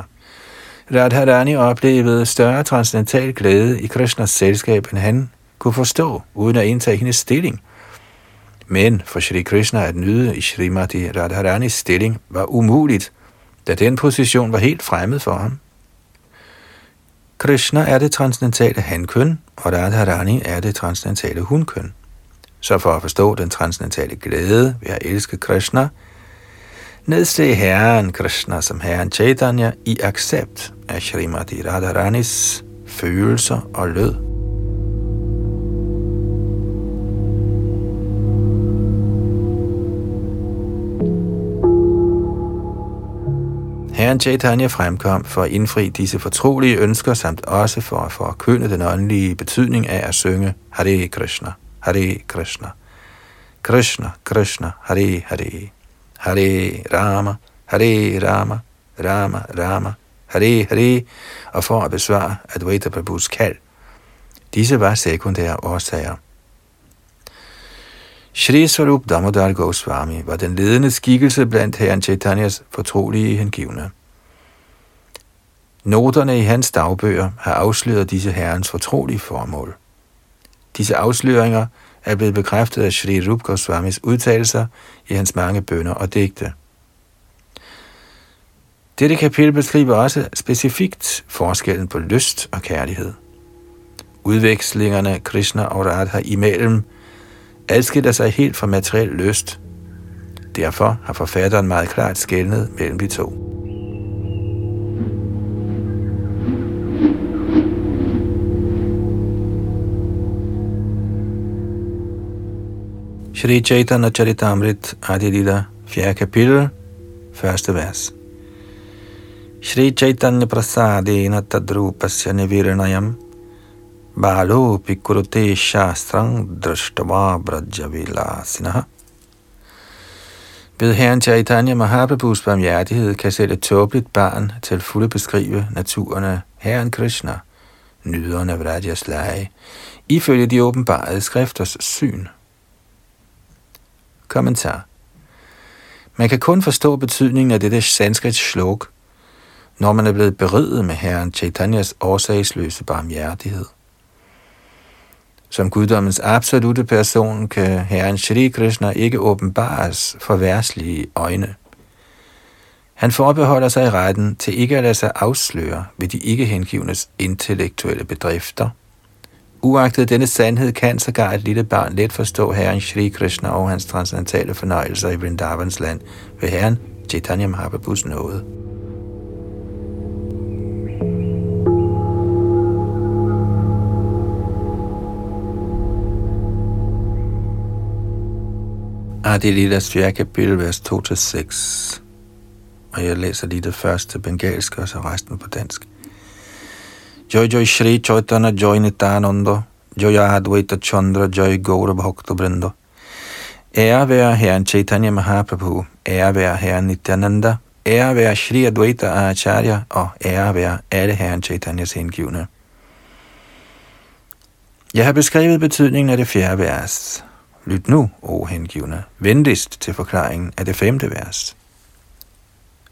Radharani oplevede større transcendental glæde i Krishnas selskab, end han kunne forstå, uden at indtage hendes stilling – men for Shri Krishna at nyde i Srimati Radharanis stilling var umuligt, da den position var helt fremmed for ham. Krishna er det transcendentale hankøn, og Radharani er det transcendentale hunkøn. Så for at forstå den transcendentale glæde ved at elske Krishna, nedse Herren Krishna som Herren Chaitanya i accept af Srimati Radharanis følelser og lød. Herren Chaitanya fremkom for at indfri disse fortrolige ønsker, samt også for at forkynde den åndelige betydning af at synge Hare Krishna, Hare Krishna, Krishna, Krishna, Hare Hare, Hare Rama, Hare Rama, Rama Rama, Hare Hare, og for at besvare Advaita Prabhus kald. Disse var sekundære årsager. Shri Swarup Damodar Goswami var den ledende skikkelse blandt herren Chaitanyas fortrolige hengivne. Noterne i hans dagbøger har afsløret disse herrens fortrolige formål. Disse afsløringer er blevet bekræftet af Shri Rup Goswamis udtalelser i hans mange bønder og digte. Dette kapitel beskriver også specifikt forskellen på lyst og kærlighed. Udvekslingerne Krishna og Radha imellem – adskiller sig helt fra materiel lyst. Derfor har forfatteren meget klart skældnet mellem de to. Shri Chaitanya Charitamrit Adilila, 4. kapitel, første vers. Shri Chaitanya Prasadena Tadrupasya Niviranayam बालोऽपि कुरुते शास्त्रं दृष्ट्वा brajjavilasina. Ved Herren Chaitanya Mahaprabhus barmhjertighed kan selv et tåbeligt barn til fulde beskrive naturen af Herren Krishna, nyderen af Vrajas lege, ifølge de åbenbarede skrifters syn. Kommentar Man kan kun forstå betydningen af dette sanskrit slok, når man er blevet beriget med Herren Chaitanyas årsagsløse barmhjertighed. Som guddommens absolute person kan Herren Shri Krishna ikke åbenbares for værslige øjne. Han forbeholder sig retten til ikke at lade sig afsløre ved de ikke hengivnes intellektuelle bedrifter. Uagtet denne sandhed kan sågar et lille barn let forstå Herren Shri Krishna og hans transcendentale fornøjelser i Vrindavans land ved Herren Chaitanya Mahaprabhus nåde. Adi Lilas 4. kapitel, vers 2-6. Og jeg læser lige det første bengalske, og så resten på dansk. Joy Joy Shri Chaitanya Joy Nityananda, Joy Advaita Chandra, Joy Gaura Bhakta Brinda. Ære være Herren Chaitanya Mahaprabhu, ære være Herren Nityananda, ære være Shri Advaita Acharya, og ære være alle Herren Chaitanyas hengivne. Jeg har beskrevet betydningen af det fjerde vers. Lyt nu, o hengivne, venligst til forklaringen af det femte vers.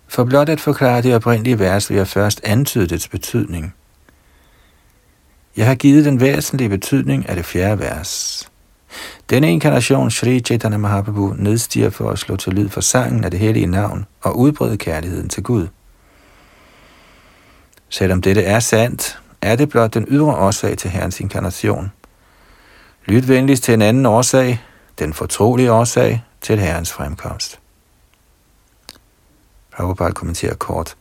For blot at forklare det oprindelige vers, vil jeg først antyde dets betydning. Jeg har givet den væsentlige betydning af det fjerde vers. Denne inkarnation, Sri Chaitanya Mahaprabhu, nedstiger for at slå til lyd for sangen af det hellige navn og udbrede kærligheden til Gud. Selvom dette er sandt, er det blot den ydre årsag til Herrens inkarnation. Lyt venligst til en anden årsag, den fortrolige årsag til Herrens fremkomst. Prabhupada kommenterer kort.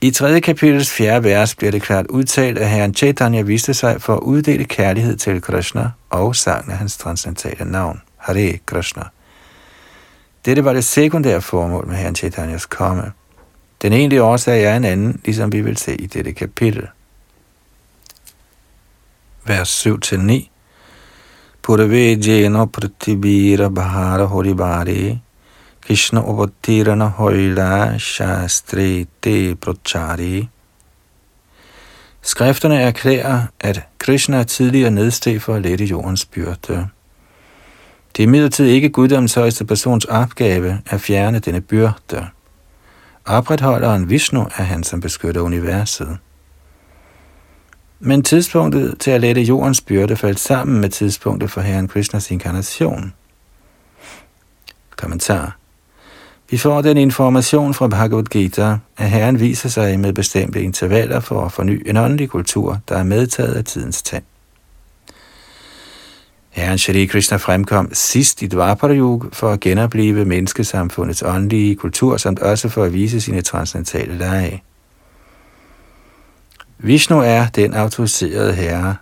I 3. kapitels 4. vers bliver det klart udtalt, at Herren Chaitanya viste sig for at uddele kærlighed til Krishna og sangen af hans transcendentale navn, Hare Krishna. Dette var det sekundære formål med Herren Chaitanyas komme. Den egentlige årsag er en anden, ligesom vi vil se i dette kapitel. Vers 7-9 Purve jena pratibira bahara horibare Krishna Upatirana hoila Shastri Te prachari. Skrifterne erklærer, at Krishna tidligere nedsteg for at lette jordens byrde. Det er imidlertid ikke guddoms højeste persons opgave at fjerne denne byrde. Opretholderen Vishnu er han, som beskytter universet. Men tidspunktet til at lette jordens byrde faldt sammen med tidspunktet for Herren Krishnas inkarnation. Kommentar vi får den information fra Bhagavad Gita, at Herren viser sig med bestemte intervaller for at forny en åndelig kultur, der er medtaget af tidens tand. Herren Shri Krishna fremkom sidst i Dvaparayug for at genopleve menneskesamfundets åndelige kultur, samt også for at vise sine transcendentale lege. Vishnu er den autoriserede herre,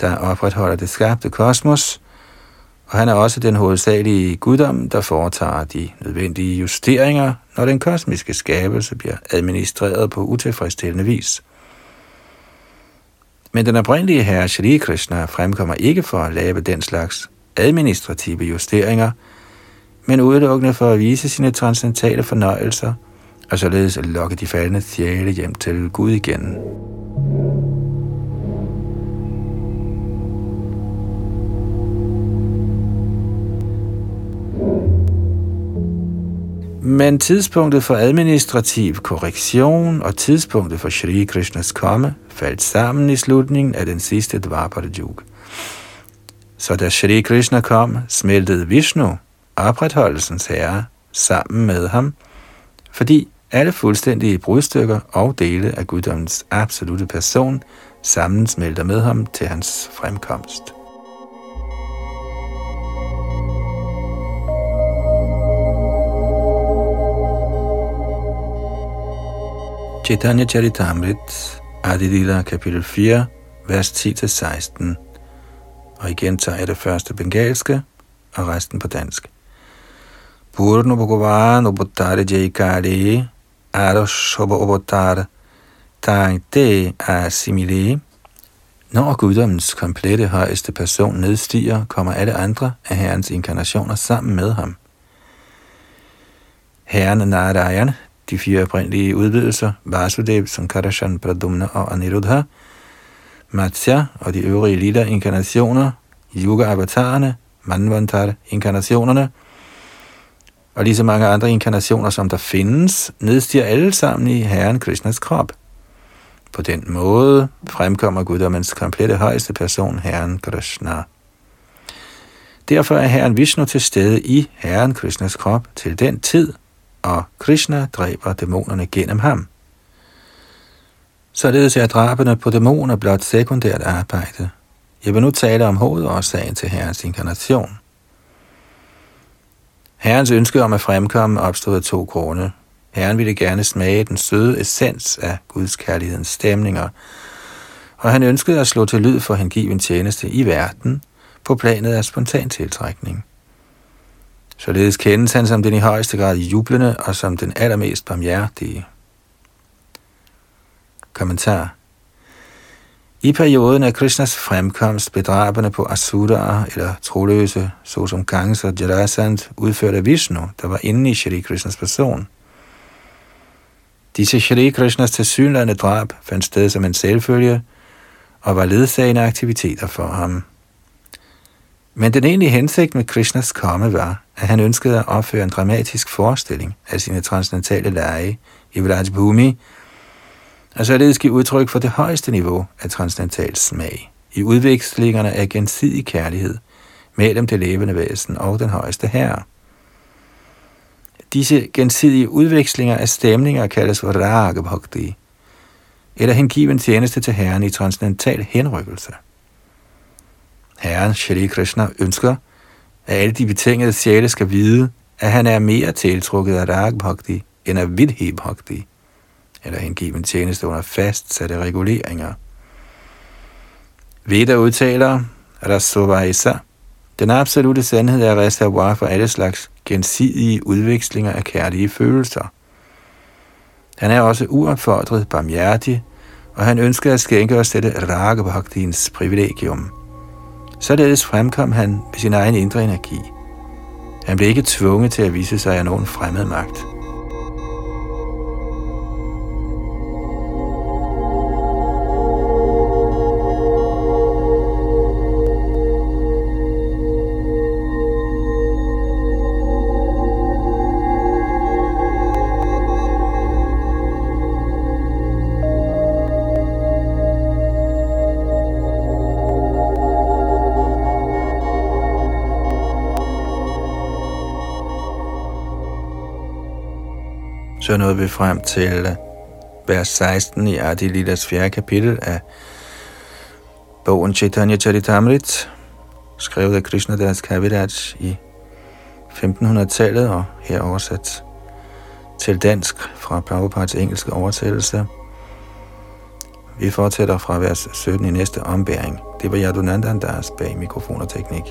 der opretholder det skabte kosmos, og han er også den hovedsagelige guddom, der foretager de nødvendige justeringer, når den kosmiske skabelse bliver administreret på utilfredsstillende vis. Men den oprindelige herre Shri Krishna fremkommer ikke for at lave den slags administrative justeringer, men udelukkende for at vise sine transcendentale fornøjelser, og således at lokke de faldende sjæle hjem til Gud igen. Men tidspunktet for administrativ korrektion og tidspunktet for Shri Krishnas komme faldt sammen i slutningen af den sidste Dvapara Yuga. Så da Shri Krishna kom, smeltede Vishnu, opretholdelsens herre, sammen med ham, fordi alle fuldstændige brudstykker og dele af guddommens absolute person sammensmelter med ham til hans fremkomst. Chaitanya Charitamrit, Adilila kapitel 4, vers 10-16. Og igen tager jeg det første bengalske og resten på dansk. Purno Bhagavan Ubottare Jaikare Arashobha Ubottare Tangte Asimile Når guddommens komplette højeste person nedstiger, kommer alle andre af Herrens inkarnationer sammen med ham. Herren Narayan de fire oprindelige udvidelser, Vasudev, Sankarashan, Pradumna og Aniruddha, Matsya og de øvrige lilla inkarnationer, Yuga-avatarerne, Manvantar-inkarnationerne, og lige så mange andre inkarnationer, som der findes, nedstiger alle sammen i Herren Krishnas krop. På den måde fremkommer guddommens komplette højeste person, Herren Krishna. Derfor er Herren Vishnu til stede i Herren Krishnas krop til den tid, og Krishna dræber dæmonerne gennem ham. Således er drabene på dæmoner blot sekundært arbejde. Jeg vil nu tale om hovedårsagen til Herrens inkarnation. Herrens ønske om at fremkomme opstod af to grunde. Herren ville gerne smage den søde essens af Guds kærlighedens stemninger, og han ønskede at slå til lyd for hengiven tjeneste i verden på planet af spontan tiltrækning. Således kendes han som den i højeste grad jublende og som den allermest barmhjertige. Kommentar i perioden af Krishnas fremkomst blev draberne på Asura eller troløse, såsom Gangs og Jarasand, udført af Vishnu, der var inde i Shri Krishnas person. Disse Shri Krishnas tilsyneladende drab fandt sted som en selvfølge og var ledsagende aktiviteter for ham. Men den egentlige hensigt med Krishnas komme var, at han ønskede at opføre en dramatisk forestilling af sine transcendentale lege i Vrajbhumi, og således give udtryk for det højeste niveau af transcendental smag i udvekslingerne af gensidig kærlighed mellem det levende væsen og den højeste herre. Disse gensidige udvekslinger af stemninger kaldes for ragabhakti, eller hengiven tjeneste til Herren i transcendental henrykkelse. Herren Shri Krishna ønsker, at alle de betingede sjæle skal vide, at han er mere tiltrukket af raga bhakti end af vidhi bhakti eller hengiven tjeneste under fastsatte reguleringer. Veda udtaler, Rasovaisa, den absolute sandhed er reservoir for alle slags gensidige udvekslinger af kærlige følelser. Han er også uopfordret, barmhjertig, og han ønsker at skænke os dette Ragebhaktins privilegium. Således fremkom han med sin egen indre energi. Han blev ikke tvunget til at vise sig af nogen fremmed magt. Så nåede vi frem til øh, vers 16 i Adi Lilas fjerde kapitel af bogen Chaitanya Charitamrit, skrevet af Krishna Das Kaviraj i 1500-tallet og her oversat til dansk fra Prabhupads engelske oversættelse. Vi fortsætter fra vers 17 i næste ombæring. Det var Yadunandan, der bag mikrofon og teknik.